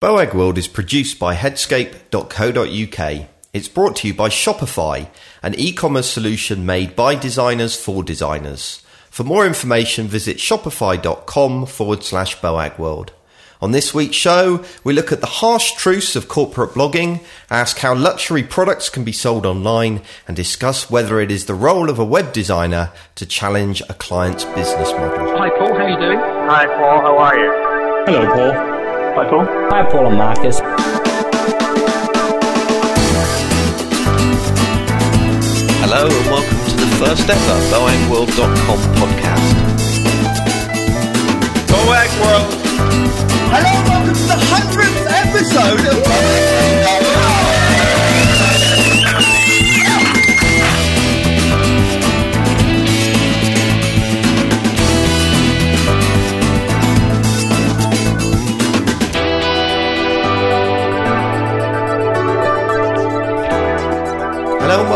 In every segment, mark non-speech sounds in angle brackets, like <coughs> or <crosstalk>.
Boag World is produced by Headscape.co.uk. It's brought to you by Shopify, an e commerce solution made by designers for designers. For more information, visit shopify.com forward slash Boag World. On this week's show, we look at the harsh truths of corporate blogging, ask how luxury products can be sold online, and discuss whether it is the role of a web designer to challenge a client's business model. Hi, Paul. How are you doing? Hi, Paul. How are you? Hello, Paul. Hi, Paul. Hi, Paul and Marcus. Hello and welcome to the first ever BoagWorld.com podcast. Boag World. Hello and welcome to the hundredth episode of Hello and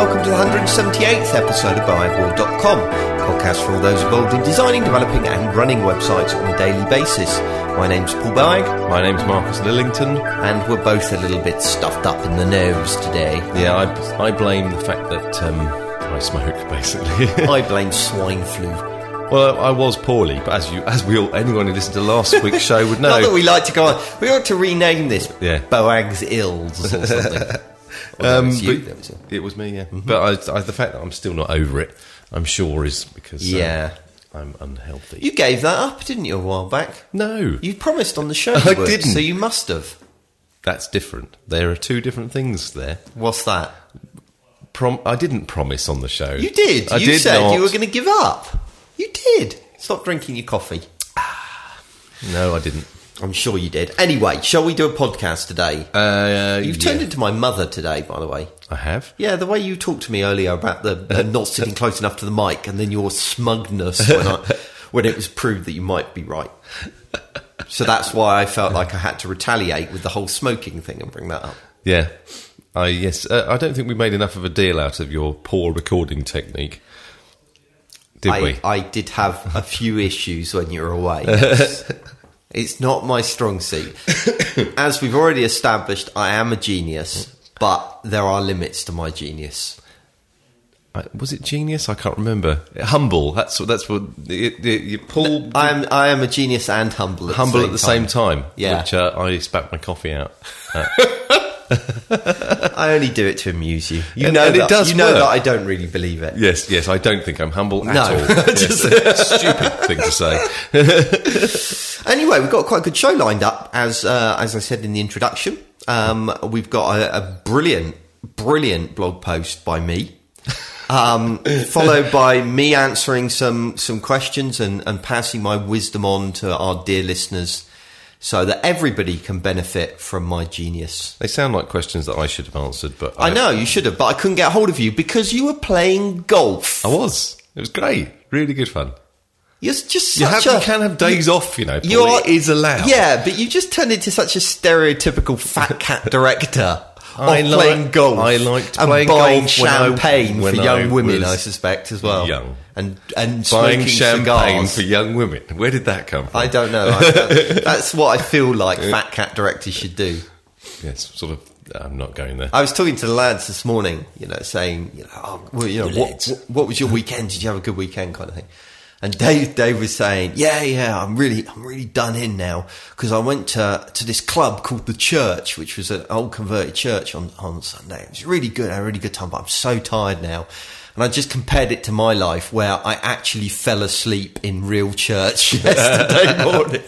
welcome to the 178th episode of BoagWorld.com, podcast for all those involved in designing, developing and running websites on a daily basis. My name's Paul Boag, My name's Marcus Lillington. and we're both a little bit stuffed up in the nose today. Yeah, I, I blame the fact that um, I smoke, <laughs> basically. I blame swine flu. well, I was poorly, but as you, as we all, anyone who listened to last week's show would <laughs> Not that know, we like to go on. We ought to rename this Yeah. Boag's Ills or something. <laughs> Um, it's you was it. was me. Yeah, but I, I, the fact that I'm still not over it, I'm sure, is because uh, Yeah. I'm unhealthy. You gave that up, didn't you, a while back? no, You promised on the show <laughs> I would, didn't. so you must have. that's different. There are two different things there. What's that? Prom- I didn't promise on the show. You did. I you did said not. you were going to give up. You did. Stop drinking your coffee. No, I didn't. I'm sure you did. Anyway, shall we do a podcast today? Uh, You've yeah. turned into my mother today, by the way. I have. Yeah, the way you talked to me earlier about the uh, <laughs> not sitting close enough to the mic, and then your smugness when, I, <laughs> when it was proved that you might be right. So that's why I felt like I had to retaliate with the whole smoking thing and bring that up. Yeah. I yes. Uh, I don't think we made enough of a deal out of your poor recording technique. Did I, we? I did have a few issues when you were away. <laughs> yes. It's not my strong suit. <coughs> As we've already established, I am a genius, but there are limits to my genius. I- was it genius? I can't remember. Humble. That's what. That's what. It, it, you pull I am I am a genius and humble. At humble the at the same same time. Yeah. Which uh, I spat my coffee out. <laughs> <laughs> I only do it to amuse you. You And- know and it that, does You know work. that I don't really believe it. Yes. Yes. I don't think I'm humble at No. all. <laughs> Yes, stupid thing to say. <laughs> Anyway, we've got quite a good show lined up, as uh, as I said in the introduction. Um, we've got a, a brilliant, brilliant blog post by me, um, followed by me answering some some questions and, and passing my wisdom on to our dear listeners, so that everybody can benefit from my genius. They sound like questions that I should have answered, but I know you should have, but I couldn't get hold of you because you were playing golf. I was. It was great. Really good fun. You're just You, have, a, you can have days off, you know. You're, it is allowed. Yeah, but you just turned into such a stereotypical fat cat <laughs> director of I like- playing golf. I liked and playing buying golf when I- champagne when for I young women, I suspect as well. young. and and Buying champagne cigars. for young women. Where did that come from? I don't know. I <laughs> that's what I feel like fat cat directors should do. Yes, sort of. I'm not going there. I was talking to the lads this morning, you know, saying, you know, oh, well, you know, what, what was your weekend? Did you have a good weekend, kind of thing? And Dave, Dave was saying, yeah, yeah, I'm really, I'm really done in now because I went to to this club called the Church, which was an old converted church on on Sunday. It was really good, I had a really good time, but I'm so tired now. And I just compared it to my life where I actually fell asleep in real church <laughs> yesterday <laughs> morning.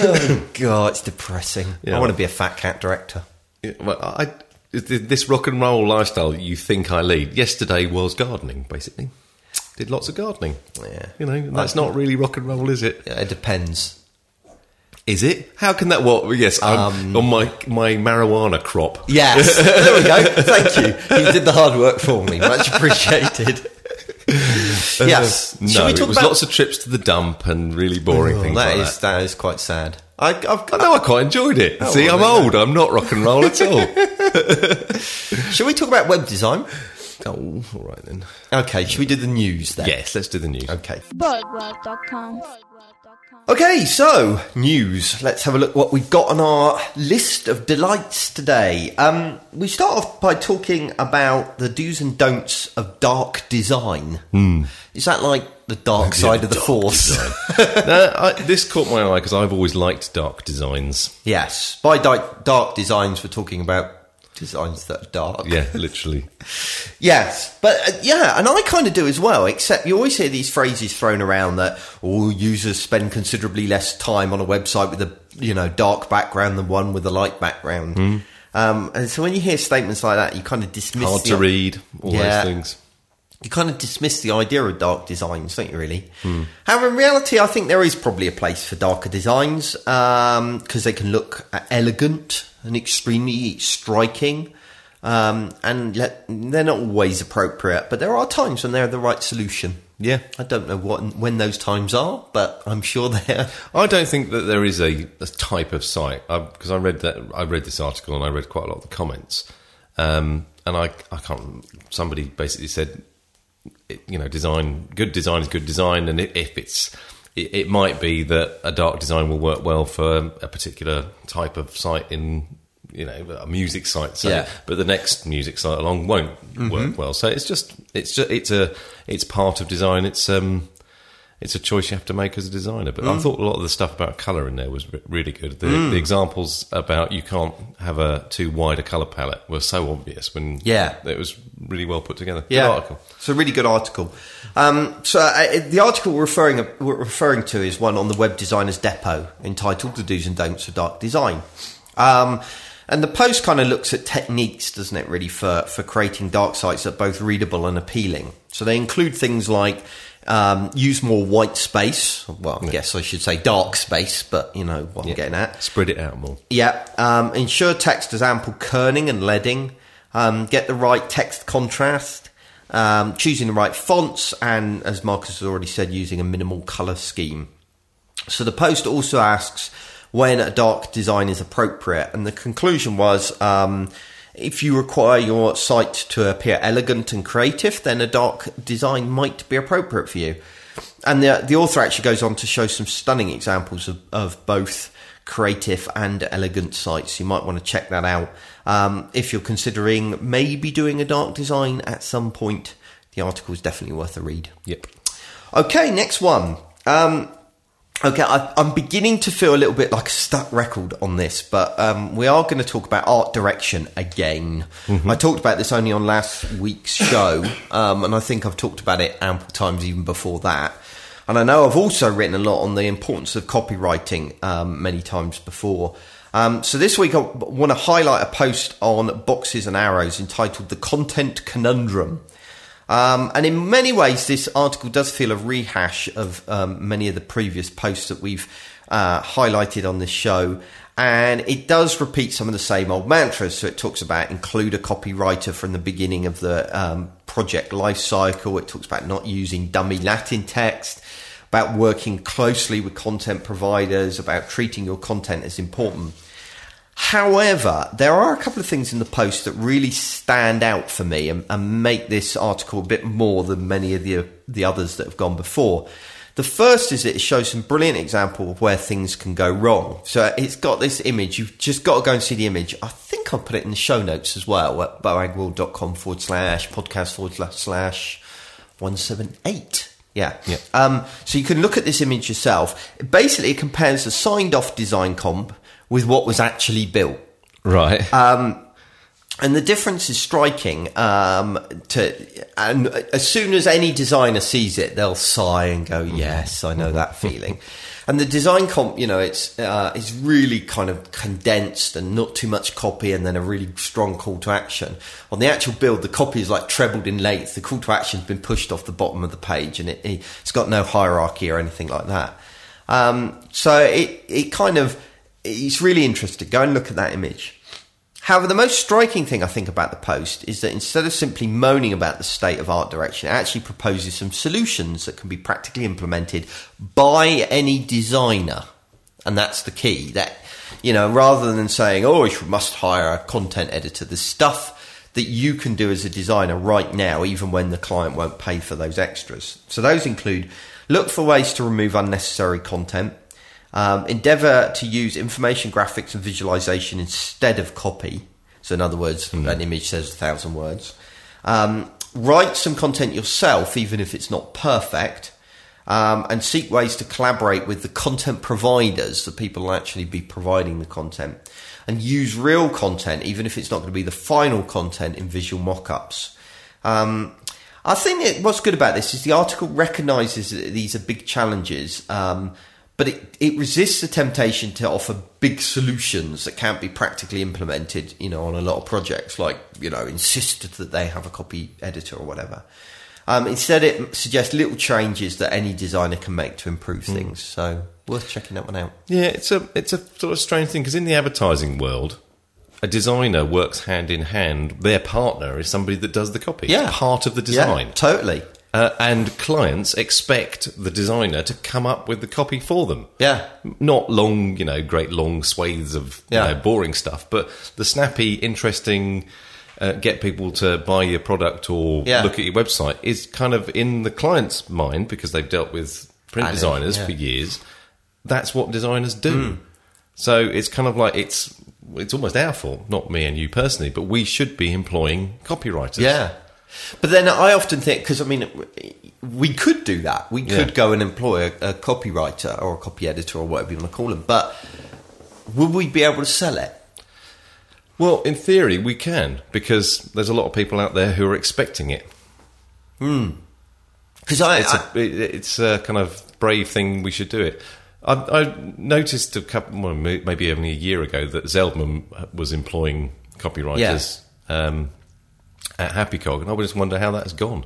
oh <laughs> God, it's depressing. I want to be a fat cat director. Yeah, well, I, this rock and roll lifestyle you think I lead. Yesterday was gardening, basically. Did lots of gardening. Yeah. You know, that's not really rock and roll, is it? Yeah, it depends. Is it? How can that? What? Yes, I'm um, on my my marijuana crop. Yes, <laughs> there we go. Thank you. You did the hard work for me. Much <laughs> appreciated. Uh, yes. No, Should we it was about? lots of trips to the dump and really boring Oh, things that like is that. that is quite sad. I, I've, I know I quite enjoyed it. Oh, See, well, I'm old. I'm not rock and roll at all. <laughs> Should we talk about web design? Oh, all right then. Okay. Should we do the news then? Yes, let's do the news. Okay. BoagWorld.com. Okay, so news. Let's have a look what we've got on our list of delights today. Um, we start off by talking about the do's and don'ts of dark design. Is that like the dark side of the force? design. <laughs> no, I, this caught my eye because I've always liked dark designs. yes. By dark, dark designs, we're talking about designs that are dark. Yeah, literally. <laughs> Yes, but uh, yeah, and I kind of do as well. Except you always hear these phrases thrown around that all users spend considerably less time on a website with a you know dark background than one with a light background. Um, and so when you hear statements like that, you kind of dismiss. Hard the, to read, all Yeah. those things. You kind of dismiss the idea of dark designs, don't you? Really. However, in reality, I think there is probably a place for darker designs because they can look elegant and extremely striking. Um, and let, they're not always appropriate, but there are times when they're the right solution. Yeah. I don't know what when those times are, but I'm sure they're. I don't think that there is a, a type of site because I read that I read this article and I read quite a lot of the comments, um, and I I can't. Somebody basically said, you know, design good design is good design, and if it's it, it might be that a dark design will work well for a particular type of site in you know a music site, say, Yeah. but the next music site along won't work well. So it's just it's just it's a it's part of design. It's um it's a choice you have to make as a designer. But Mm. I thought a lot of the stuff about colour in there was really good. The, the examples about you can't have a too wide a colour palette were so obvious when Yeah. it was really well put together. Good Yeah, article. it's a really good article. Um, so uh, the article we're referring we're referring to is one on the Web Designers Depot entitled "The Do's and Don'ts of Dark Design." Um, and the post kind of looks at techniques, doesn't it, really, for, for creating dark sites that are both readable and appealing. So they include things like um, use more white space. Well, I guess I should say dark space, but you know what I'm getting at. Spread it out more. Yeah. Um, ensure text has ample kerning and leading. Um, get the right text contrast. Um, choosing the right fonts, and as Marcus has already said, using a minimal color scheme. So the post also asks when a dark design is appropriate, and the conclusion was um, if you require your site to appear elegant and creative, then a dark design might be appropriate for you. And the, the author actually goes on to show some stunning examples of, of both creative and elegant sites. You might want to check that out um, if you're considering maybe doing a dark design at some point. The article is definitely worth a read. Yep. Okay, next one. Um, okay, I, I'm beginning to feel a little bit like a stuck record on this, but um, we are going to talk about art direction again. I talked about this only on last week's show, um, and I think I've talked about it ample times even before that. And I know I've also written a lot on the importance of copywriting um, many times before. Um, so this week I want to highlight a post on Boxes and Arrows entitled "The Content Conundrum." Um, and in many ways, this article does feel a rehash of um, many of the previous posts that we've uh, highlighted on this show. And it does repeat some of the same old mantras. So it talks about include a copywriter from the beginning of the um, project life cycle. It talks about not using dummy Latin text, about working closely with content providers, about treating your content as important. However, there are a couple of things in the post that really stand out for me and, and make this article a bit more than many of the the others that have gone before. The first is it shows some brilliant example of where things can go wrong. So it's got this image. You've just got to go and see the image. I think I'll put it in the show notes as well at boagworld.com forward slash podcast forward slash slash 178. Yeah. Yeah. Um, so you can look at this image yourself. Basically, it compares the signed off design comp with what was actually built. Right. And the difference is striking. Um, to and as soon as any designer sees it, they'll sigh and go, "Yes, I know that <laughs> feeling." And the design comp, you know, it's uh, it's really kind of condensed and not too much copy, and then a really strong call to action. On the actual build, the copy is like trebled in length. The call to action's been pushed off the bottom of the page, and it, it's got no hierarchy or anything like that. Um, so it it kind of it's really interesting. Go and look at that image. However, the most striking thing I think about the post is that instead of simply moaning about the state of art direction, it actually proposes some solutions that can be practically implemented by any designer. And that's the key. That, you know, rather than saying, oh, you must hire a content editor, there's stuff that you can do as a designer right now, even when the client won't pay for those extras. So those include look for ways to remove unnecessary content, Um, endeavor to use information graphics and visualization instead of copy. So, in other words, an image says a thousand words. Um, write some content yourself, even if it's not perfect. Um, and seek ways to collaborate with the content providers, the people who actually be providing the content, and use real content, even if it's not going to be the final content in visual mock-ups. Um, I think it, what's good about this is the article recognises that these are big challenges, um, but it, it resists the temptation to offer big solutions that can't be practically implemented, you know, on a lot of projects, like, you know, insist that they have a copy editor or whatever. Um, instead, it suggests little changes that any designer can make to improve things. So, worth checking that one out. Yeah, it's a it's a sort of strange thing because in the advertising world, a designer works hand in hand. Their partner is somebody that does the copy. Yeah. It's part of the design. Yeah, totally. Uh, and clients expect the designer to come up with the copy for them. Yeah. Not long, you know, great long swathes of Yeah. you know, boring stuff, but the snappy, interesting, uh, get people to buy your product or Yeah. look at your website is kind of in the client's mind because they've dealt with print I designers yeah. for years. That's what designers do. So it's kind of like it's it's almost our fault, not me and you personally, but we should be employing copywriters. Yeah. But then I often think, because I mean, we could do that. We could Yeah. go and employ a, a copywriter or a copy editor or whatever you want to call them. But would we be able to sell it? Well, in theory, we can because there's a lot of people out there who are expecting it. Hmm. Because I, It's I- a it, it's a kind of brave thing. We should do it. I, I noticed a couple, well, maybe only a year ago, that Zeldman was employing copywriters um, at Happy Cog, and I would just wonder how that's gone.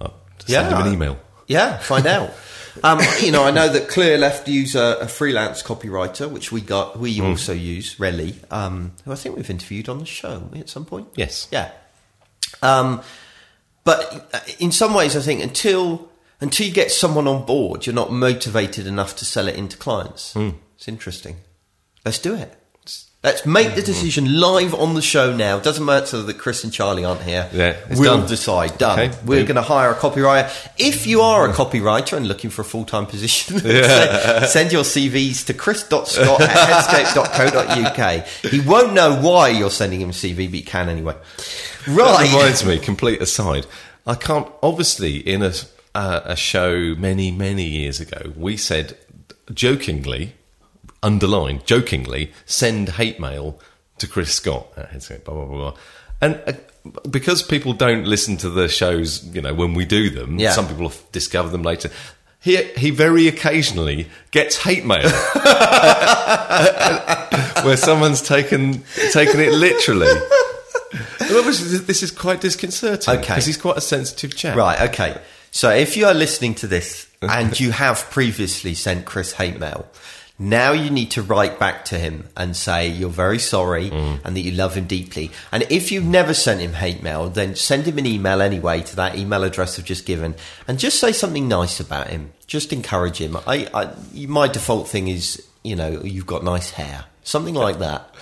I'll send him an email. Yeah, find out. <laughs> Um, you know, I know that Clearleft use a, a freelance copywriter, which we got. We Hmm. also use Relly, um, who I think we've interviewed on the show at some point. Yes. Yeah. Um, but uh, in some ways, I think until until you get someone on board, you're not motivated enough to sell it into clients. Hmm. It's interesting. Let's do it. Let's make the decision live on the show now. Doesn't matter that Chris and Charlie aren't here. Yeah, it's we'll done. decide. Done. Okay. We're going to hire a copywriter. If you are a copywriter and looking for a full time position, <laughs> send- send your CVs to chris.scott at headscape.co.uk. He won't know why you're sending him a CV, but you can anyway. That Right. reminds me, complete aside, I can't, obviously, in a, uh, a show many, many years ago, we said jokingly, underlined, jokingly, send hate mail to Chris Scott at blah, blah, blah, blah. And uh, because people don't listen to the shows, you know, when we do them, Yeah. some people discover them later. He, he very occasionally gets hate mail <laughs> <laughs> where someone's taken taken it literally. And obviously, this is quite disconcerting Okay. because he's quite a sensitive chap. Right, okay. So if you are listening to this <laughs> and you have previously sent Chris hate mail, now you need to write back to him and say you're very sorry Mm. and that you love him deeply. And if you've never sent him hate mail, then send him an email anyway to that email address I've just given and just say something nice about him. Just encourage him. I, I my default thing is, you know, you've got nice hair. Something like that.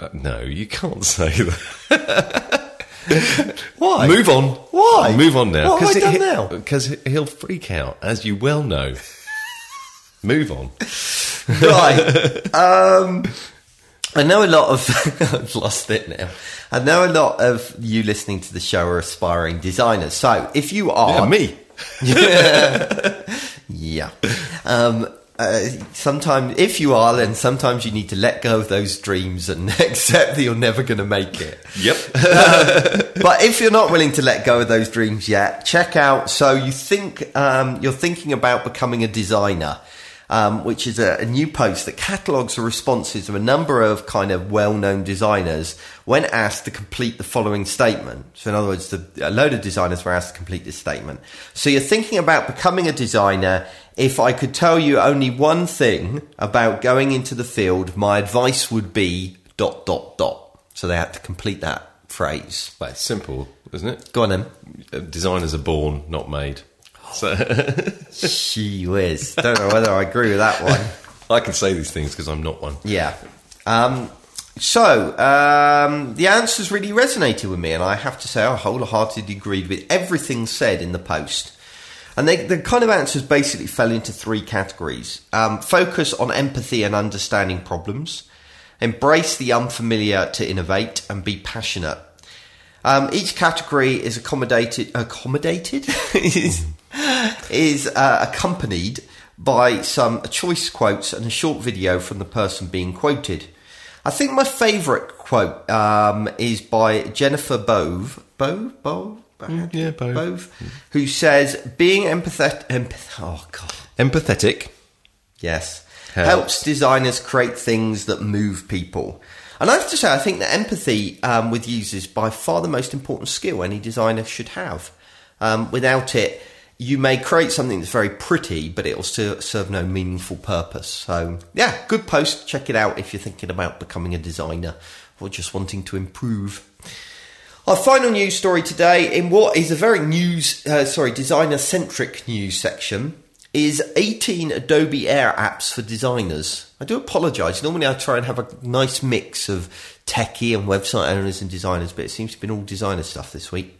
Uh, no, you can't <laughs> say that. <laughs> Why? Move on. Why? Move on now. What have I done now? Because he'll freak out, as you well know. Move on. <laughs> right. Um, I know a lot of. <laughs> I've lost it now. I know a lot of you listening to the show are aspiring designers. So if you are Yeah, me. <laughs> yeah. Um, uh, sometimes, if you are, then sometimes you need to let go of those dreams and accept that you're never going to make it. Yep. but if you're not willing to let go of those dreams yet, check out. So you think um, you're thinking about becoming a designer, um, which is a, a new post that catalogues the responses of a number of kind of well-known designers when asked to complete the following statement. So in other words, the, a load of designers were asked to complete this statement. So you're thinking about becoming a designer. If I could tell you only one thing about going into the field, my advice would be dot dot dot. So they had to complete that phrase. Well, it's simple, isn't it? Go on then. Uh, Designers are born, not made. So Gee whiz. Don't know whether I agree with that one. I can say these things because I'm not one. Yeah. Um, so, um, the answers really resonated with me, and I have to say I wholeheartedly agreed with everything said in the post. And they, the kind of answers basically fell into three categories um, focus on empathy and understanding problems, embrace the unfamiliar to innovate, and be passionate. Um, each category is accommodated, accommodated is, <laughs> <laughs> is uh, accompanied by some choice quotes and a short video from the person being quoted. I think my favourite quote um, is by Jennifer Bove. Bove? Bove? yeah, Bove. Bove, who says, being empathetic. Empath- oh, God. Empathetic. Yes. Helps. Helps. designers create things that move people. And I have to say, I think that empathy um, with users is by far the most important skill any designer should have. Um, without it, you may create something that's very pretty, but it'll serve no meaningful purpose. So, yeah, good post. Check it out if you're thinking about becoming a designer or just wanting to improve. Our final news story today, in what is a very news, uh, sorry, designer centric news section, is 18 Adobe Air apps for designers. I do apologise. Normally I try and have a nice mix of techie and website owners and designers, but it seems to been all designer stuff this week.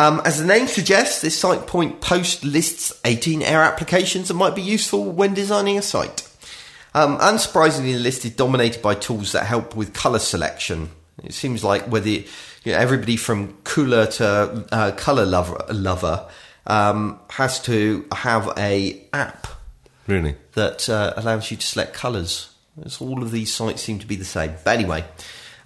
Um, as the name suggests, this SitePoint post lists 18 Air applications that might be useful when designing a site. Um, unsurprisingly, the list is dominated by tools that help with colour selection. It seems like whether you know, everybody from Kuler to uh, colour lover, lover um, has to have a app Really? that uh, allows you to select colours. It's all of these sites seem to be the same. But anyway,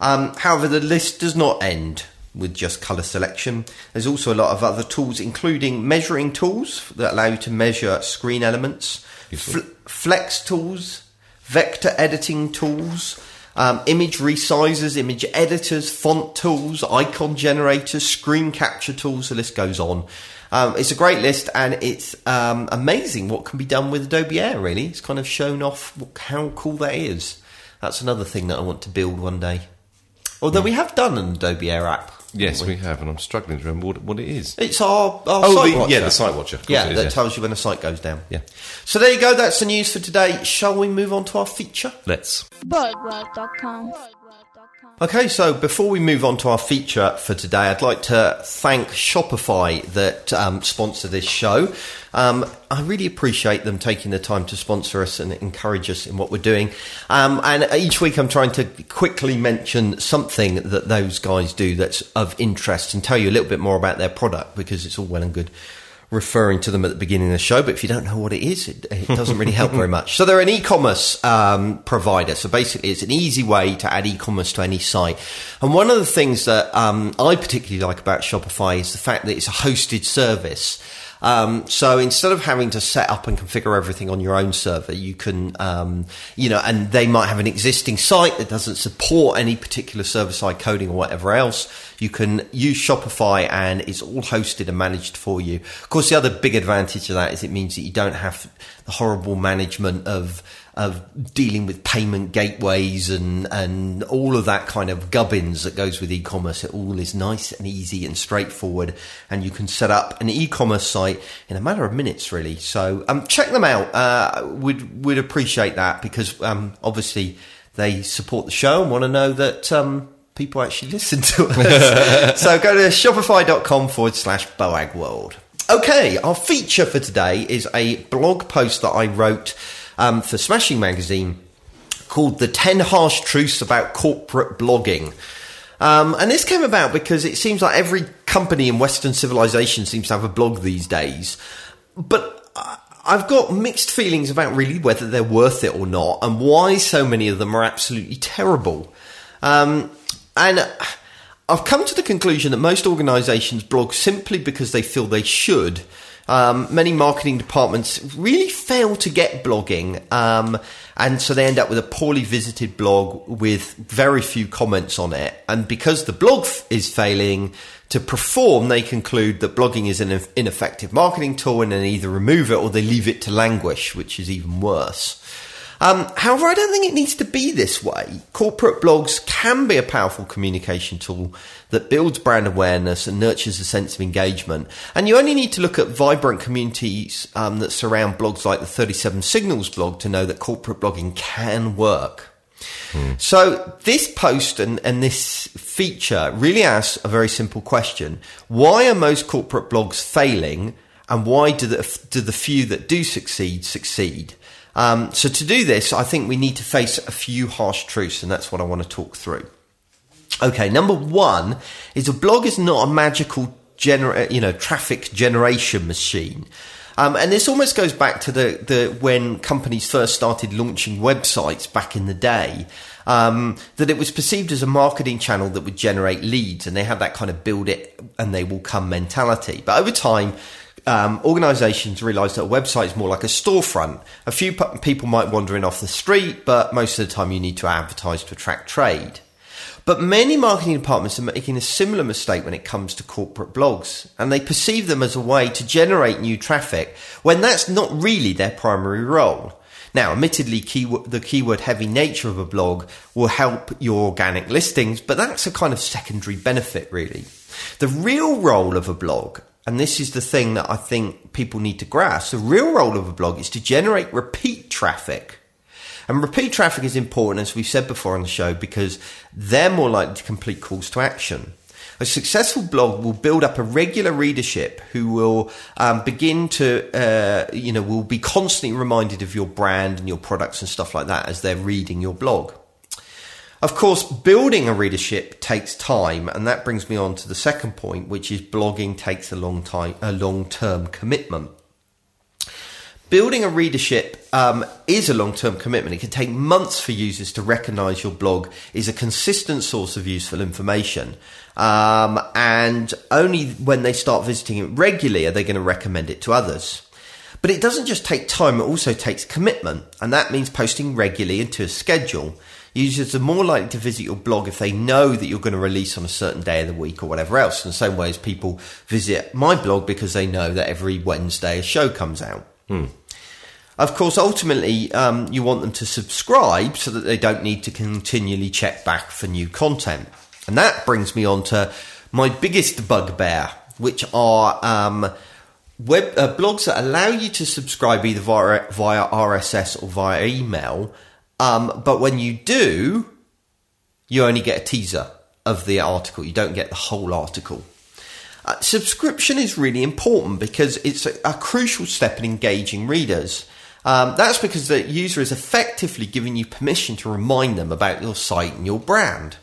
um, however, the list does not end with just colour selection. There's also a lot of other tools, including measuring tools that allow you to measure screen elements, fl- flex tools, vector editing tools. Um, image resizers, image editors, font tools, icon generators, screen capture tools, the list goes on. Um, it's a great list and it's um, amazing what can be done with Adobe Air, really. It's kind of shown off what, how cool that is. That's another thing that I want to build one day. Although we have done an Adobe Air app. Yes, haven't we have, and I'm struggling to remember what, what it is. It's our, our Oh, site the, watcher. yeah, the site watcher. Yeah, it is, that yeah. tells you when a site goes down. Yeah. So there you go. That's the news for today. Shall we move on to our feature? Let's. BoagWorld.com. Okay, so before we move on to our feature for today, I'd like to thank Shopify that um, sponsor this show. Um, I really appreciate them taking the time to sponsor us and encourage us in what we're doing. Um, and each week I'm trying to quickly mention something that those guys do that's of interest and tell you a little bit more about their product because it's all well and good referring to them at the beginning of the show, but if you don't know what it is, it, it doesn't really help very much. <laughs> So they're an e-commerce um, provider. So basically, it's an easy way to add e-commerce to any site. And one of the things that um, I particularly like about Shopify is the fact that it's a hosted service. Um, so instead of having to set up and configure everything on your own server, you can, um, you know, and they might have an existing site that doesn't support any particular server side coding or whatever else. You can use Shopify and it's all hosted and managed for you. Of course, the other big advantage of that is it means that you don't have the horrible management of of dealing with payment gateways and and all of that kind of gubbins that goes with e-commerce. It all is nice and easy and straightforward, and you can set up an e-commerce site in a matter of minutes, really. So um, check them out. Uh, would would appreciate that because um, obviously they support the show and want to know that. Um, People actually <laughs> listen to us. <laughs> so go to shopify.com forward slash boag world. Okay, our feature for today is a blog post that I wrote um, for Smashing Magazine called The 10 Harsh Truths About Corporate Blogging. Um, and this came about because it seems like every company in Western civilization seems to have a blog these days. But I've got mixed feelings about really whether they're worth it or not and why so many of them are absolutely terrible. Um, and I've come to the conclusion that most organisations blog simply because they feel they should. Um, many marketing departments really fail to get blogging, um, and so they end up with a poorly visited blog with very few comments on it. And because the blog f- is failing to perform, they conclude that blogging is an in- ineffective marketing tool, and then either remove it or they leave it to languish, which is even worse. Um, however, I don't think it needs to be this way. Corporate blogs can be a powerful communication tool that builds brand awareness and nurtures a sense of engagement. And you only need to look at vibrant communities um, that surround blogs like the 37 Signals blog to know that corporate blogging can work. So this post and, and this feature really asks a very simple question. Why are most corporate blogs failing? and why do the, do the few that do succeed succeed? Um, so to do this, I think we need to face a few harsh truths, and that's what I want to talk through. Okay, number one is a blog is not a magical gener- you know, traffic generation machine. Um, and this almost goes back to the, the when companies first started launching websites back in the day. Um, that it was perceived as a marketing channel that would generate leads, and they had that kind of build it and they will come mentality. But over time, um, organizations realise that a website is more like a storefront. A few p- people might wander in off the street, but most of the time you need to advertise to attract trade. But many marketing departments are making a similar mistake when it comes to corporate blogs, and they perceive them as a way to generate new traffic when that's not really their primary role. Now, admittedly, the keyword heavy nature of a blog will help your organic listings, but that's a kind of secondary benefit, really. The real role of a blog, and this is the thing that I think people need to grasp, the real role of a blog is to generate repeat traffic. And repeat traffic is important, as we've said before on the show, because they're more likely to complete calls to action. A successful blog will build up a regular readership who will um, begin to, uh, you know, will be constantly reminded of your brand and your products and stuff like that as they're reading your blog. Of course, building a readership takes time, and that brings me on to the second point, which is blogging takes a long time, a long term commitment building a readership um, is a long-term commitment. It can take months for users to recognise your blog is a consistent source of useful information, um, and only when they start visiting it regularly are they going to recommend it to others. But it doesn't just take time; it also takes commitment, and that means posting regularly into a schedule. Users are more likely to visit your blog if they know that you're going to release on a certain day of the week or whatever else. In the same way as people visit my blog because they know that every Wednesday a show comes out. Hmm. Of course, ultimately, um, you want them to subscribe so that they don't need to continually check back for new content. And that brings me on to my biggest bugbear, which are um, web uh, blogs that allow you to subscribe either via, via RSS or via email. Um, but when you do, you only get a teaser of the article. You don't get the whole article. Uh, subscription is really important because it's a, a, crucial step in engaging readers. Um, that's because the user is effectively giving you permission to remind them about your site and your brand.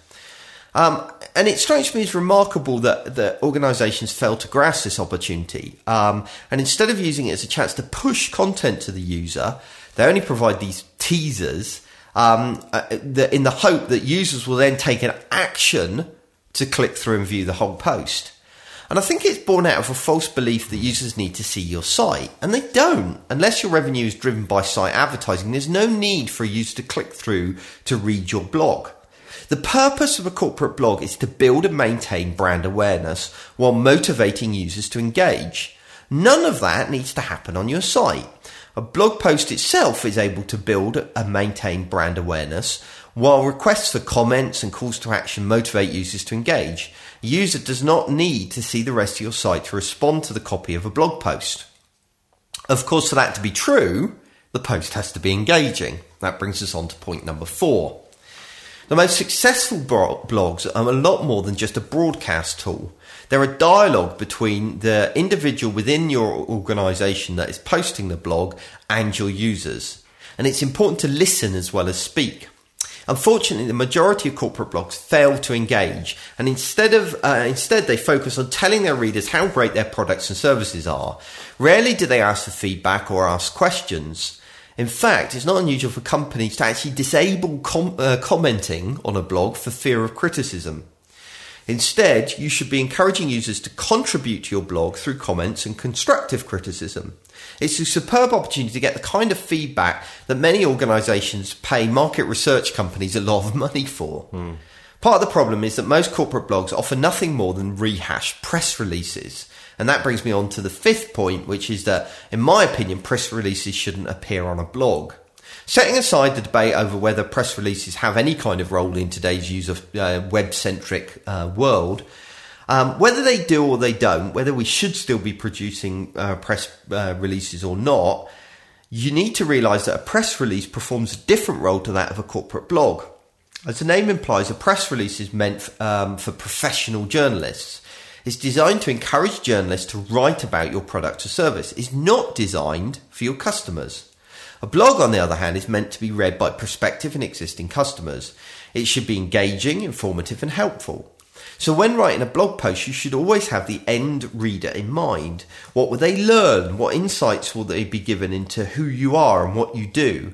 Um, and it strikes me as remarkable that, that organizations fail to grasp this opportunity. Um, and instead of using it as a chance to push content to the user, they only provide these teasers um, uh, the, in the hope that users will then take an action to click through and view the whole post. And I think it's born out of a false belief that users need to see your site. And they don't. Unless your revenue is driven by site advertising, there's no need for a user to click through to read your blog. The purpose of a corporate blog is to build and maintain brand awareness while motivating users to engage. None of that needs to happen on your site. A blog post itself is able to build and maintain brand awareness, while requests for comments and calls to action motivate users to engage A user does not need to see the rest of your site to respond to the copy of a blog post. Of course, for that to be true, the post has to be engaging. That brings us on to point number four. The most successful blogs are a lot more than just a broadcast tool. They're a dialogue between the individual within your organization that is posting the blog and your users. And it's important to listen as well as speak. Unfortunately, the majority of corporate blogs fail to engage, and instead of uh, instead they focus on telling their readers how great their products and services are. Rarely do they ask for feedback or ask questions. In fact, it's not unusual for companies to actually disable com- uh, commenting on a blog for fear of criticism. Instead, you should be encouraging users to contribute to your blog through comments and constructive criticism. It's a superb opportunity to get the kind of feedback that many organisations pay market research companies a lot of money for. Mm. Part of the problem is that most corporate blogs offer nothing more than rehashed press releases. And that brings me on to the fifth point, which is that, in my opinion, press releases shouldn't appear on a blog. Setting aside the debate over whether press releases have any kind of role in today's user uh, web centric uh, world, um, whether they do or they don't, whether we should still be producing uh, press uh, releases or not, you need to realize that a press release performs a different role to that of a corporate blog. As the name implies, a press release is meant um, for professional journalists. It's designed to encourage journalists to write about your product or service. It's not designed for your customers. A blog, on the other hand, is meant to be read by prospective and existing customers. It should be engaging, informative, and helpful. So, when writing a blog post, you should always have the end reader in mind. What will they learn? What insights will they be given into who you are and what you do?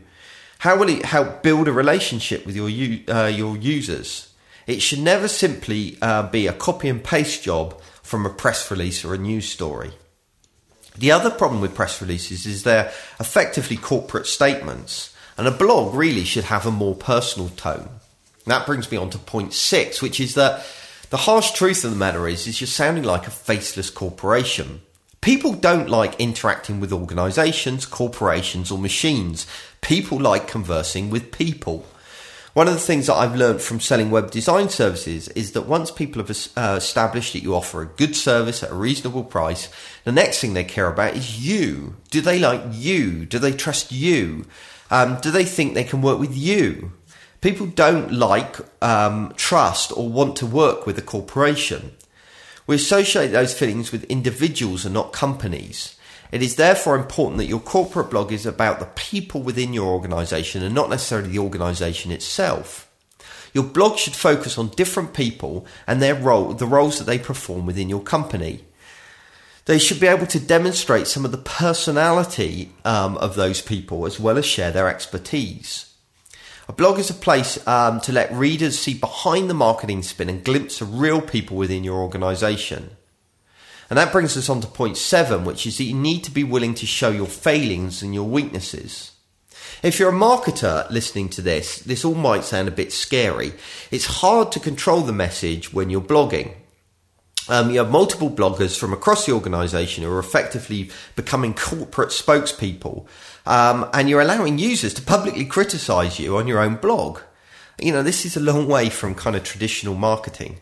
How will it help build a relationship with your uh, your users? It should never simply uh, be a copy and paste job from a press release or a news story. The other problem with press releases is they're effectively corporate statements, and a blog really should have a more personal tone. That brings me on to point six, which is that the harsh truth of the matter is, is you're sounding like a faceless corporation. People don't like interacting with organizations, corporations, or machines. People like conversing with people. One of the things that I've learned from selling web design services is that once people have uh, established that you offer a good service at a reasonable price, the next thing they care about is you. Do they like you? Do they trust you? Um, do they think they can work with you? People don't like, um, trust, or want to work with a corporation. We associate those feelings with individuals and not companies. It is therefore important that your corporate blog is about the people within your organization and not necessarily the organization itself. Your blog should focus on different people and their role, the roles that they perform within your company. They should be able to demonstrate some of the personality um, of those people as well as share their expertise. A blog is a place um, to let readers see behind the marketing spin and glimpse of real people within your organization. And that brings us on to point seven, which is that you need to be willing to show your failings and your weaknesses. If you're a marketer listening to this, this all might sound a bit scary. It's hard to control the message when you're blogging. Um, you have multiple bloggers from across the organization who are effectively becoming corporate spokespeople, um, and you're allowing users to publicly criticize you on your own blog. You know, this is a long way from kind of traditional marketing.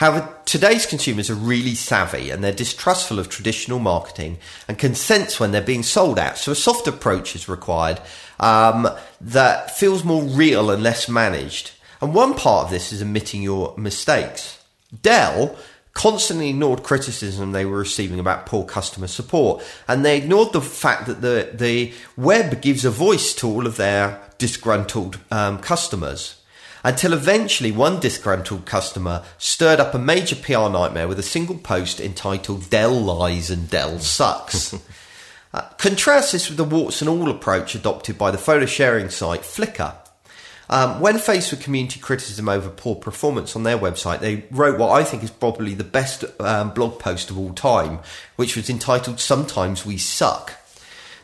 However, today's consumers are really savvy and they're distrustful of traditional marketing and can sense when they're being sold out. So a soft approach is required um, that feels more real and less managed. And one part of this is admitting your mistakes. Dell constantly ignored criticism they were receiving about poor customer support, and they ignored the fact that the the web gives a voice to all of their disgruntled um, customers. Until eventually, one disgruntled customer stirred up a major PR nightmare with a single post entitled "Dell lies and Dell sucks." <laughs> uh, contrast this with the warts and all approach adopted by the photo sharing site Flickr. Um, when faced with community criticism over poor performance on their website, they wrote what I think is probably the best um, blog post of all time, which was entitled Sometimes We Suck.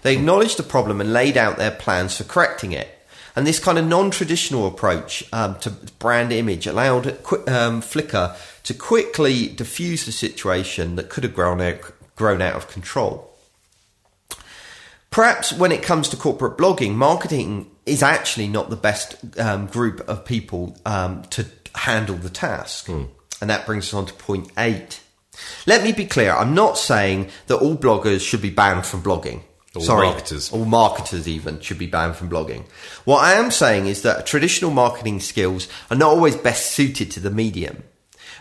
They acknowledged the problem and laid out their plans for correcting it. And this kind of non traditional approach um, to brand image allowed um, Flickr to quickly diffuse the situation that could have grown out, grown out of control. Perhaps when it comes to corporate blogging, marketing is actually not the best um, group of people um, to handle the task. Hmm. And that brings us on to point eight. Let me be clear, I'm not saying that all bloggers should be banned from blogging. All Sorry, marketers. all marketers even should be banned from blogging. What I am saying is that traditional marketing skills are not always best suited to the medium.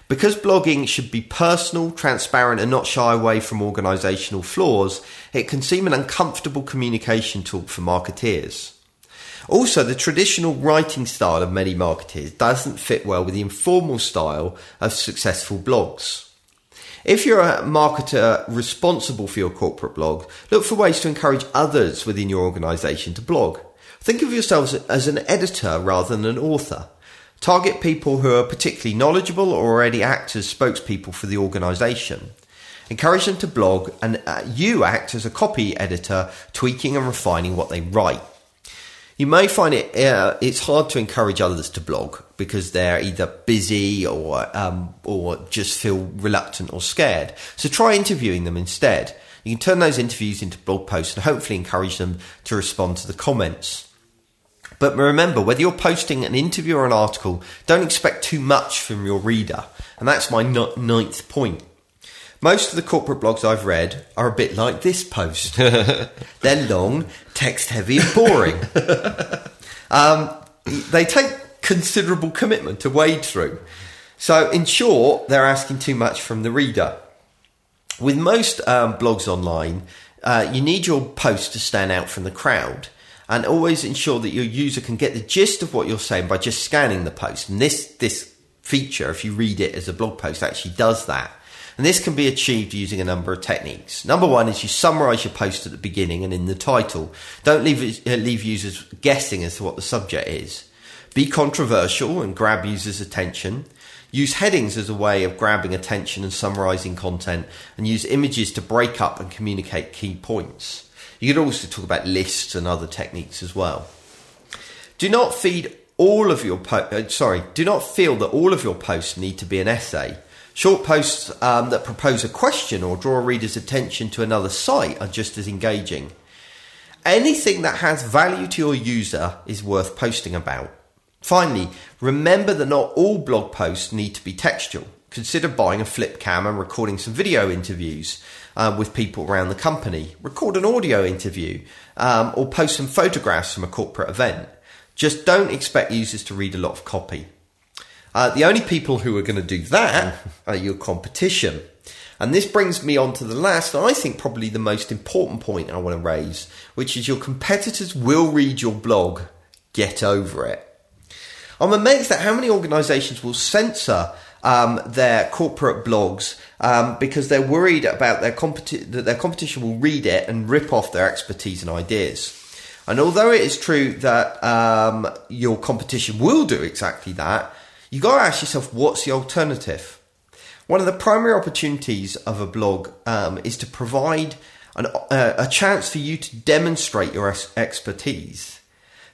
Because blogging should be personal, transparent, and not shy away from organisational flaws, it can seem an uncomfortable communication tool for marketeers. Also, the traditional writing style of many marketers doesn't fit well with the informal style of successful blogs. If you're a marketer responsible for your corporate blog, look for ways to encourage others within your organisation to blog. Think of yourselves as an editor rather than an author. Target people who are particularly knowledgeable or already act as spokespeople for the organisation. Encourage them to blog, and uh, you act as a copy editor, tweaking and refining what they write. You may find it uh, it's hard to encourage others to blog because they're either busy or um, or just feel reluctant or scared. So try interviewing them instead. You can turn those interviews into blog posts and hopefully encourage them to respond to the comments. But remember, whether you're posting an interview or an article, don't expect too much from your reader. And that's my ninth point. Most of the corporate blogs I've read are a bit like this post. <laughs> They're long, text heavy, and boring. <laughs> um, they take considerable commitment to wade through. So, in short, they're asking too much from the reader. With most um, blogs online, uh, you need your post to stand out from the crowd and always ensure that your user can get the gist of what you're saying by just scanning the post. And this, this feature, if you read it as a blog post, actually does that. And this can be achieved using a number of techniques. Number one is you summarize your post at the beginning and in the title. Don't leave, uh, leave users guessing as to what the subject is. Be controversial and grab users' attention. Use headings as a way of grabbing attention and summarizing content, and use images to break up and communicate key points. You could also talk about lists and other techniques as well. Do not feed all of your po- uh, sorry. Do not feel that all of your posts need to be an essay. Short posts um, that propose a question or draw a reader's attention to another site are just as engaging. Anything that has value to your user is worth posting about. Finally, remember that not all blog posts need to be textual. Consider buying a flip cam and recording some video interviews uh, with people around the company. Record an audio interview um, or post some photographs from a corporate event. Just don't expect users to read a lot of copy. Uh, the only people who are going to do that are your competition. And this brings me on to the last, and I think probably the most important point I want to raise, which is your competitors will read your blog. Get over it. I'm amazed at how many organisations will censor um, their corporate blogs um, because they're worried about their competi- that their competition will read it and rip off their expertise and ideas. And although it is true that um, your competition will do exactly that, you got to ask yourself what's the alternative. One of the primary opportunities of a blog um, is to provide an, uh, a chance for you to demonstrate your ex- expertise.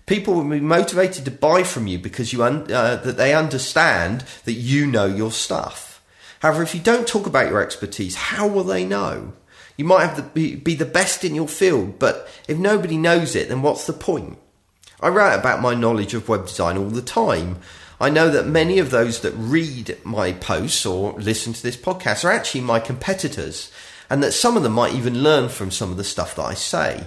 People will be motivated to buy from you because you un- uh, that they understand that you know your stuff. However, if you don't talk about your expertise, how will they know? You might have the, be, be the best in your field, but if nobody knows it, then what's the point? I write about my knowledge of web design all the time. I know that many of those that read my posts or listen to this podcast are actually my competitors, and that some of them might even learn from some of the stuff that I say.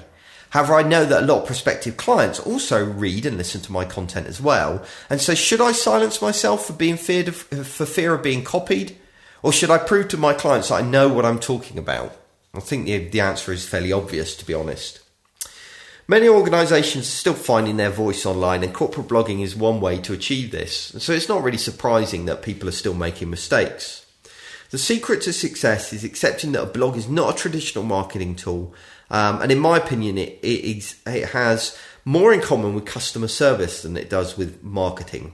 However, I know that a lot of prospective clients also read and listen to my content as well. And so, should I silence myself for being feared of, for fear of being copied, or should I prove to my clients that I know what I'm talking about? I think the, the answer is fairly obvious, to be honest. Many organisations are still finding their voice online, and corporate blogging is one way to achieve this. So it's not really surprising that people are still making mistakes. The secret to success is accepting that a blog is not a traditional marketing tool, um, and in my opinion, it, it, is, it has more in common with customer service than it does with marketing.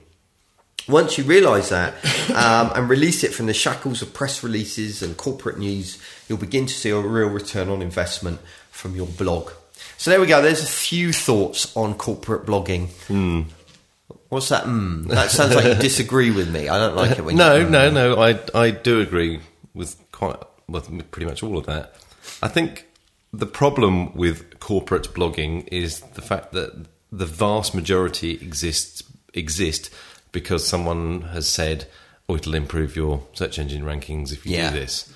Once you realise that <laughs> um, and release it from the shackles of press releases and corporate news, you'll begin to see a real return on investment from your blog. So there we go. There's a few thoughts on corporate blogging. What's that? Mm? That sounds like you <laughs> disagree with me. I don't like it when No, you. no, no. I I do agree with quite with pretty much all of that. I think the problem with corporate blogging is the fact that the vast majority exists exist because someone has said, "Oh, it'll improve your search engine rankings if you Yeah. do this."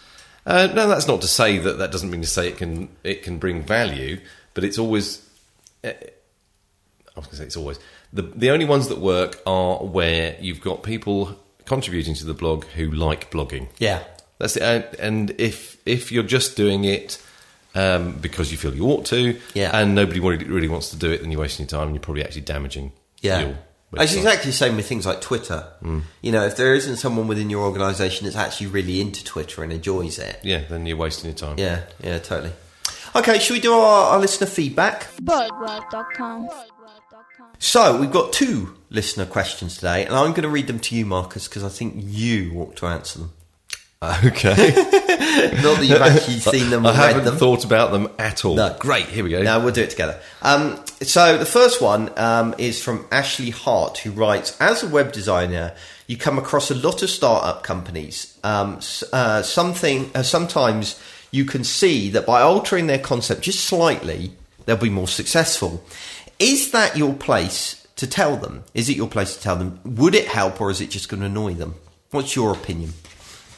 Uh, no, that's not to say that that doesn't mean to say it can it can bring value, but it's always I was going to say it's always the the only ones that work are where you've got people contributing to the blog who like blogging. Yeah. That's it. And, and if if you're just doing it um, because you feel you ought to, Yeah. and nobody really, wants to do it, then you're wasting your time and you're probably actually damaging. Yeah. It's exactly the same with things like Twitter. You know, if there isn't someone within your organisation that's actually really into Twitter and enjoys it, Yeah, then you're wasting your time. yeah, yeah, totally. Okay, should we do our, our listener feedback? BoagWorld.com. So we've got two listener questions today, and I'm going to read them to you, Marcus, because I think you ought to answer them. <laughs> Okay. <laughs> Not that you've actually seen them or I read haven't them. thought about them at all. No. Great. Here we go. Now we'll do it together. Um, so the first one um, is from Ashley Hart, who writes: As a web designer, you come across a lot of startup companies. Um, uh, something uh, sometimes you can see that by altering their concept just slightly, they'll be more successful. Is that your place to tell them? Is it your place to tell them? Would it help, or is it just going to annoy them? What's your opinion?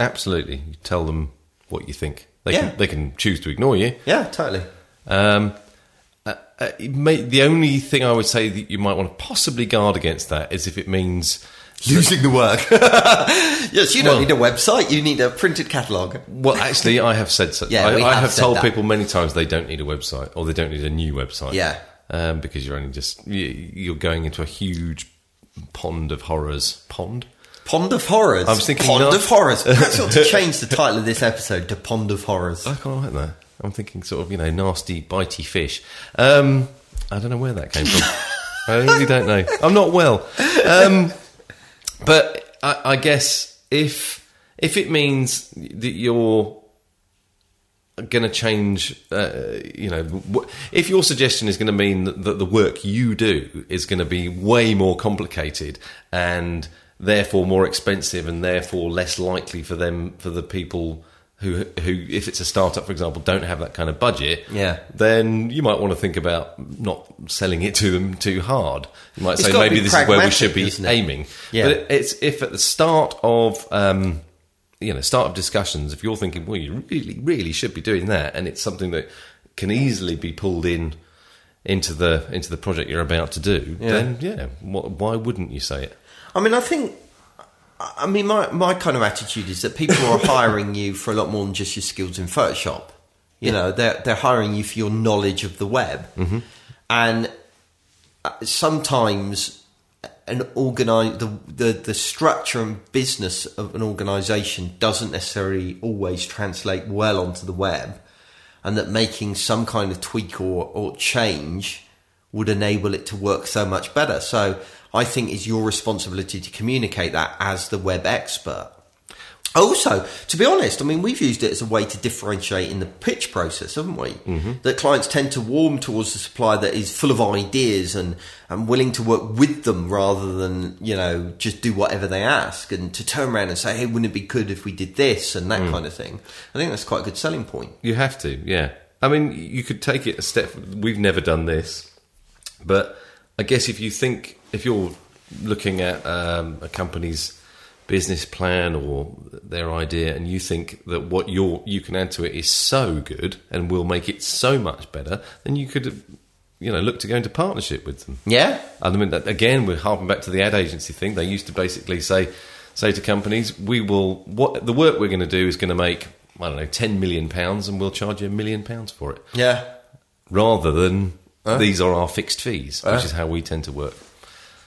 Absolutely. You tell them what you think. They Yeah. can they can choose to ignore you. Yeah, totally. Um, uh, uh, may, the only thing I would say that you might want to possibly guard against that is if it means losing the work. <laughs> yes, you don't Well- need a website. You need a printed catalogue. Well, actually, I have said so. <laughs> Yeah, I, we I have have said told that. people many times they don't need a website or they don't need a new website. Yeah. um, because you're only just you- you're going into a huge pond of horrors. Pond. Pond of Horrors. I was thinking Pond not- of Horrors. <laughs> Perhaps ought to change the title of this episode to Pond of Horrors. I quite like that. I'm thinking sort of you know nasty bitey fish. Um, I don't know where that came from. I really don't know. I'm not well. Um, but I, I guess if if it means that you're going to change, uh, you know, if your suggestion is going to mean that, that the work you do is going to be way more complicated and therefore more expensive and therefore less likely for them for the people who who if it's a startup for example don't have that kind of budget Yeah. then you might want to think about not selling it to them too hard you might It's say maybe this is where we should be aiming Yeah. but it's if at the start of um, you know start of discussions if you're thinking well you really really should be doing that and it's something that can easily be pulled in into the into the project you're about to do Yeah. then yeah why wouldn't you say it I mean, I think. I mean, my, my kind of attitude is that people are <laughs> hiring you for a lot more than just your skills in Photoshop. You know, they're they're hiring you for your knowledge of the web, Mm-hmm. and uh, sometimes an organize the, the the structure and business of an organization doesn't necessarily always translate well onto the web, and that making some kind of tweak or, or change would enable it to work so much better. So I think is your responsibility to communicate that as the web expert. Also, to be honest, I mean, we've used it as a way to differentiate in the pitch process, haven't we? Mm-hmm. That clients tend to warm towards the supplier that is full of ideas and, and willing to work with them rather than, you know, just do whatever they ask and to turn around and say, hey, wouldn't it be good if we did this and that kind of thing. I think that's quite a good selling point. You have to, yeah. I mean, you could take it a step. We've never done this, but I guess if you think if you're looking at um, a company's business plan or their idea, and you think that what you're you can add to it is so good and will make it so much better, then you could, you know, look to go into partnership with them. Yeah? And I mean, that, again, we're harping back to the ad agency thing. They used to basically say, say to companies, "We will what the work we're going to do is going to make I don't know ten million pounds, and we'll charge you a million pounds for it." Yeah. Rather than these are our fixed fees, which Uh. is how we tend to work.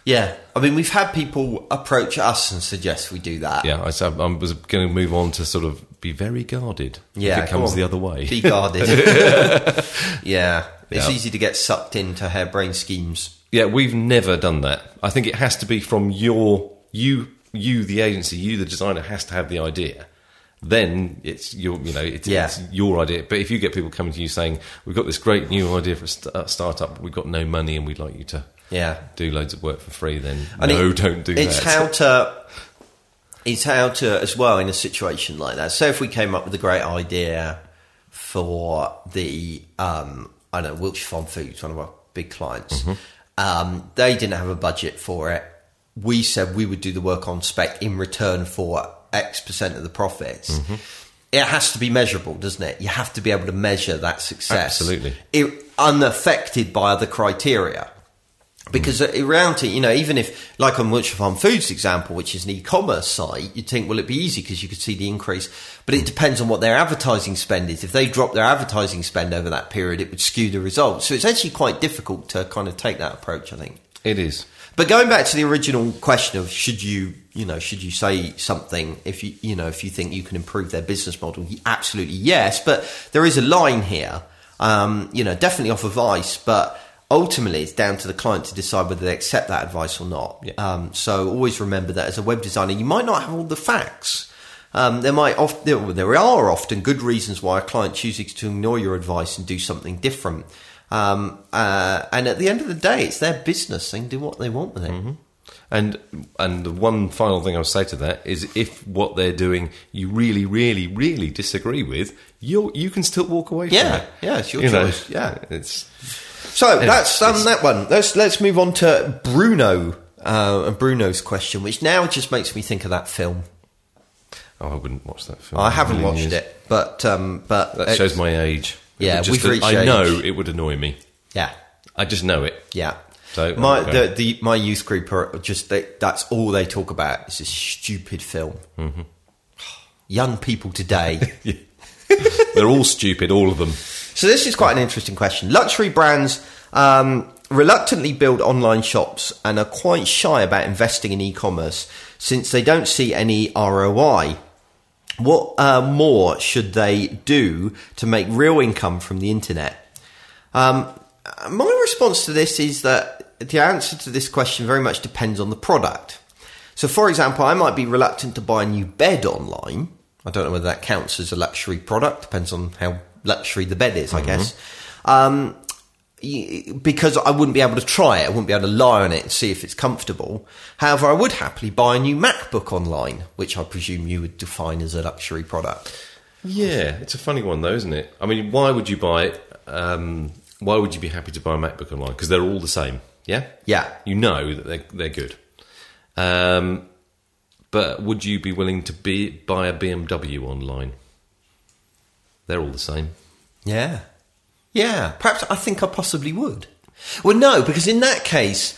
Yeah. I mean, we've had people approach us and suggest we do that. Yeah, I, said I was going to move on to sort of be very guarded. Yeah, if it comes on. the other way. Be guarded. <laughs> <laughs> yeah. It's Yeah. easy to get sucked into harebrained schemes. Yeah, we've never done that. I think it has to be from your you you the agency, you the designer has to have the idea. Then it's your you know it's, Yeah. it's your idea. But if you get people coming to you saying we've got this great new idea for a st- uh, startup, but we've got no money and we'd like you to Yeah. do loads of work for free, then And no, it- don't do it's that. how to it's how to as well in a situation like that. So if we came up with a great idea for the um, I don't know Wiltshire Farm Foods, one of our big clients, Mm-hmm. um, they didn't have a budget for it. We said we would do the work on spec in return for X percent of the profits. Mm-hmm. It has to be measurable, doesn't it? You have to be able to measure that success. Absolutely. It, unaffected by other criteria. Because around reality, you know, even if, like on Wiltshire Farm Foods example, which is an e-commerce site, you'd think, well, it'd be easy because you could see the increase. But it depends on what their advertising spend is. If they drop their advertising spend over that period, it would skew the results. So it's actually quite difficult to kind of take that approach, I think. It is. But going back to the original question of should you, you know, should you say something if you, you know, if you think you can improve their business model? Absolutely yes, but there is a line here. Um, you know, definitely offer advice, but ultimately it's down to the client to decide whether they accept that advice or not. Yeah. Um, so always remember that as a web designer, you might not have all the facts. Um, there might oft, there, are often good reasons why a client chooses to ignore your advice and do something different. Um, uh, and at the end of the day, it's their business; they can do what they want with it. And and the one final thing I'll say to that is if what they're doing you really, really, really disagree with, you you can still walk away Yeah, it. yeah, it's your You know, choice. yeah. It's So that's um, that one. Let's let's move on to Bruno uh, and Bruno's question, which now just makes me think of that film. oh, I wouldn't watch that film. I haven't watched years. it, but um, but That shows my age. It Yeah, just- we've reached I age. know it would annoy me. yeah, I just know it. yeah. So, my okay. the, the my youth group are just they, that's all they talk about is this stupid film. Mm-hmm. Young people today. <laughs> <laughs> They're all stupid, all of them. So this is quite an interesting question. Luxury brands um, reluctantly build online shops and are quite shy about investing in e-commerce since they don't see any ROI. What uh, more should they do to make real income from the internet? Um, my response to this is that the answer to this question very much depends on the product. So, for example, I might be reluctant to buy a new bed online. I don't know whether that counts as a luxury product. Depends on how luxury the bed is, I guess. Um, because I wouldn't be able to try it. I wouldn't be able to lie on it and see if it's comfortable. However, I would happily buy a new MacBook online, which I presume you would define as a luxury product. Yeah, it's a funny one though, isn't it? I mean, why would you buy it? Um, why would you be happy to buy a MacBook online? Because they're all the same. Yeah, Yeah. You know that they're they're good. Um, but would you be willing to be buy a BMW online? They're all the same. Yeah. Yeah. Perhaps I think I possibly would. Well, no, because in that case,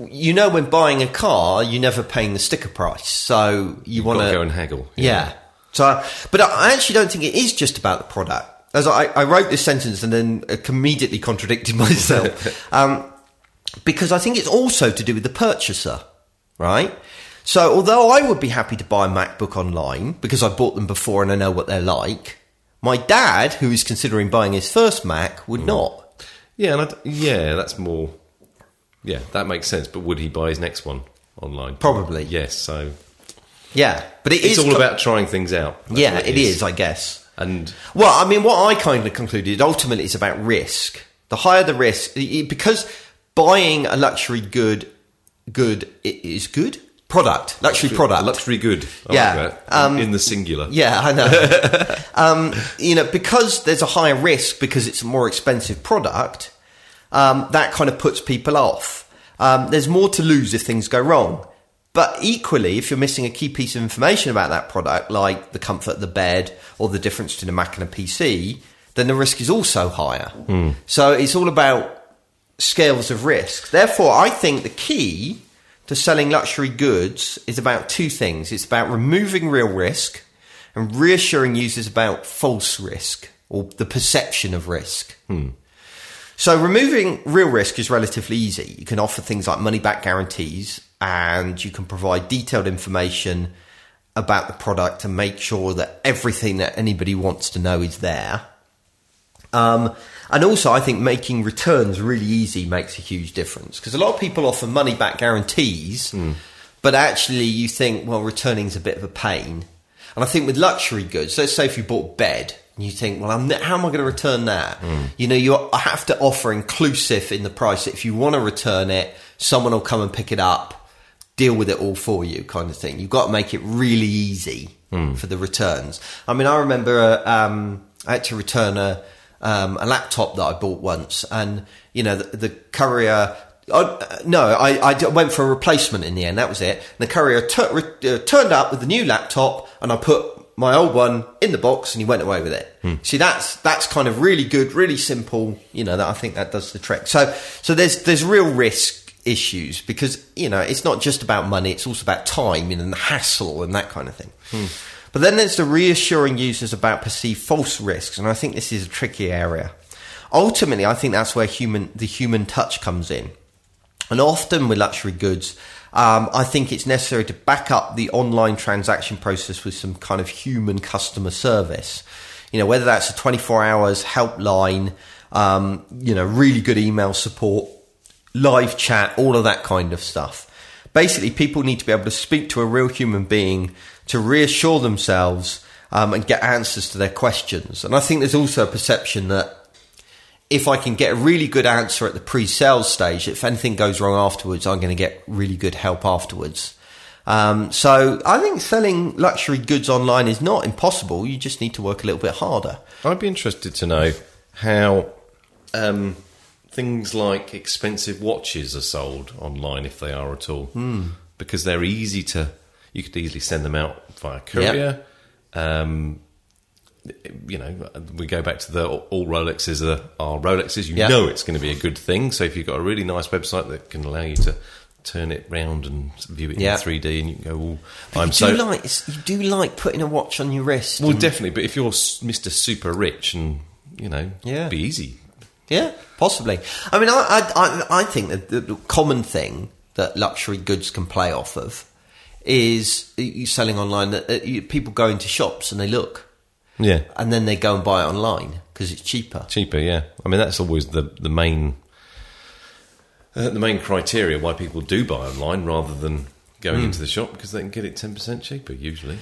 you know, when buying a car, you're never paying the sticker price. So you want to go and haggle. Yeah. So, but I actually don't think it is just about the product. As I, I wrote this sentence and then uh, immediately contradicted <laughs> myself, <laughs> um, because I think it's also to do with the purchaser, right? So, although I would be happy to buy a MacBook online because I bought them before and I know what they're like, my dad, who is considering buying his first Mac, would hmm. not. Yeah, and I'd, yeah, that's more. Yeah, that makes sense. But would he buy his next one online? Probably. Yes. So Yeah, but it it's is all about trying things out. That's yeah, what it is, I guess. And Well, I mean, what I kind of concluded ultimately it's about risk. The higher the risk, because buying a luxury good, good is good product, luxury product. luxury good. I Yeah, like um, in the singular. Yeah, I know. <laughs> um, you know, because there's a higher risk because it's a more expensive product, um, that kind of puts people off. Um, there's more to lose if things go wrong. But equally, if you're missing a key piece of information about that product, like the comfort of the bed or the difference between a Mac and a PC, then the risk is also higher. So it's all about scales of risk. Therefore, I think the key to selling luxury goods is about two things. It's about removing real risk and reassuring users about false risk or the perception of risk. Hmm. So removing real risk is relatively easy. You can offer things like money back guarantees and you can provide detailed information about the product and make sure that everything that anybody wants to know is there. Um, and also, I think making returns really easy makes a huge difference because a lot of people offer money back guarantees, but actually, you think, well, returning is a bit of a pain. And I think with luxury goods, let's say if you bought a bed and you think, well, I'm, how am I going to return that? You know, you have to offer inclusive in the price. If you want to return it, someone will come and pick it up, deal with it all for you, kind of thing. You've got to make it really easy for the returns. I mean, I remember uh, um, I had to return a um, a laptop that I bought once, and you know the, the courier. Uh, no, I went for a replacement in the end. That was it. And the courier re- uh, turned up with the new laptop, and I put my old one in the box, and he went away with it. See, that's that's kind of really good, really simple. You know, that I think that does the trick. So, so there's there's real risk issues because you know it's not just about money; it's also about time and the hassle and that kind of thing. But then there's the reassuring users about perceived false risks, and I think this is a tricky area. Ultimately, I think that's where human the human touch comes in. And often with luxury goods, um, I think it's necessary to back up the online transaction process with some kind of human customer service. You know, whether that's a 24 hours helpline, um, you know, really good email support, live chat, all of that kind of stuff. Basically, people need to be able to speak to a real human being to reassure themselves um, and get answers to their questions. And I think there's also a perception that if I can get a really good answer at the pre-sales stage, if anything goes wrong afterwards, I'm going to get really good help afterwards. Um, so I think selling luxury goods online is not impossible. You just need to work a little bit harder. I'd be interested to know how um, things like expensive watches are sold online, if they are at all, Hmm. because they're easy to. You could easily send them out via courier. Um, you know, we go back to the all Rolexes are, are Rolexes. You Yeah. know it's going to be a good thing. So if you've got a really nice website that can allow you to turn it round and view it Yeah. in 3D, and you can go, oh, I'm you so do like you do like putting a watch on your wrist. well, definitely. But if you're Mr. Super Rich and you know, Yeah. be easy. Yeah, possibly. I mean, I, I, I, think that the common thing that luxury goods can play off of is you selling online that that people go into shops and they look Yeah, and then they go and buy it online because it's cheaper. cheaper. Yeah, I mean that's always the the main uh, the main criteria why people do buy online rather than going Hmm. into the shop because they can get it ten percent cheaper usually.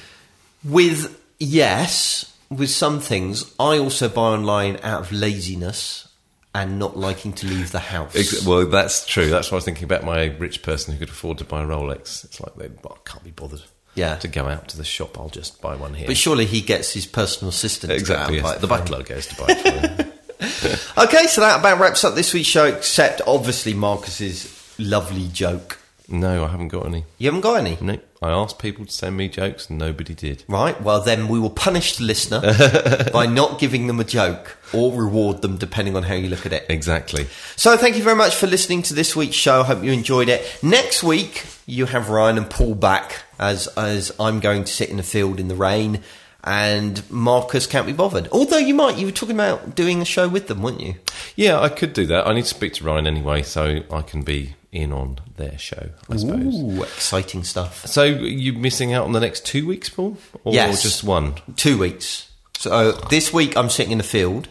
With yes, with some things, I also buy online out of laziness and not liking to leave the house. Ex- Well, that's true. That's what I was thinking about my rich person who could afford to buy a Rolex. It's like they well, can't be bothered. Yeah. to go out to the shop, I'll just buy one here. But surely he gets his personal assistant exactly, to go out yes. the buy it for butler goes to buy it. For. <laughs> Okay, so that about wraps up this week's show, except obviously Marcus's lovely joke. no, I haven't got any. You haven't got any? No, I asked people to send me jokes, and nobody did. Right, well, then we will punish the listener <laughs> by not giving them a joke or reward them depending on how you look at it. Exactly. So, thank you very much for listening to this week's show. I hope you enjoyed it. Next week, you have Ryan and Paul back as, as I'm going to sit in the field in the rain and Marcus can't be bothered. Although you might, you were talking about doing a show with them, weren't you? Yeah, I could do that. I need to speak to Ryan anyway, so I can be in on their show, I suppose. Ooh, exciting stuff. So, you missing out on the next two weeks, Paul, or Yes. just one? Two weeks. So, this week I'm sitting in the field.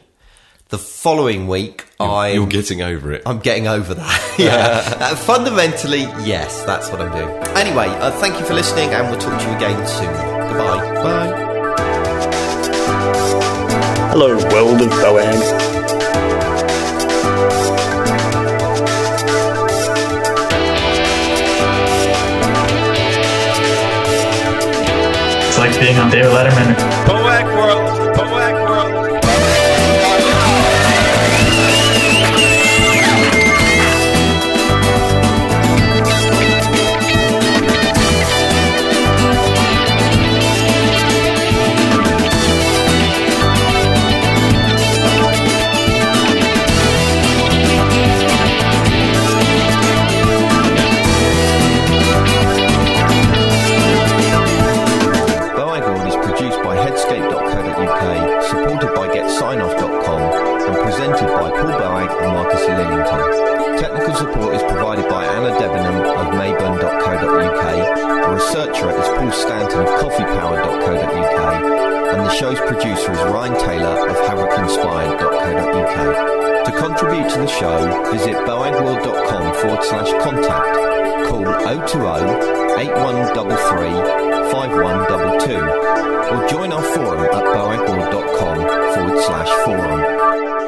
The following week, I'm. You're getting over it. I'm getting over that. <laughs> yeah. Uh, fundamentally, yes, that's what I'm doing. Anyway, uh, thank you for listening, and we'll talk to you again soon. Goodbye. Bye. Hello, world of Boag. Being on David Letterman. The show, visit boagworld.com forward slash contact. Call 020 8133 5122 or join our forum at boagworld.com forward slash forum.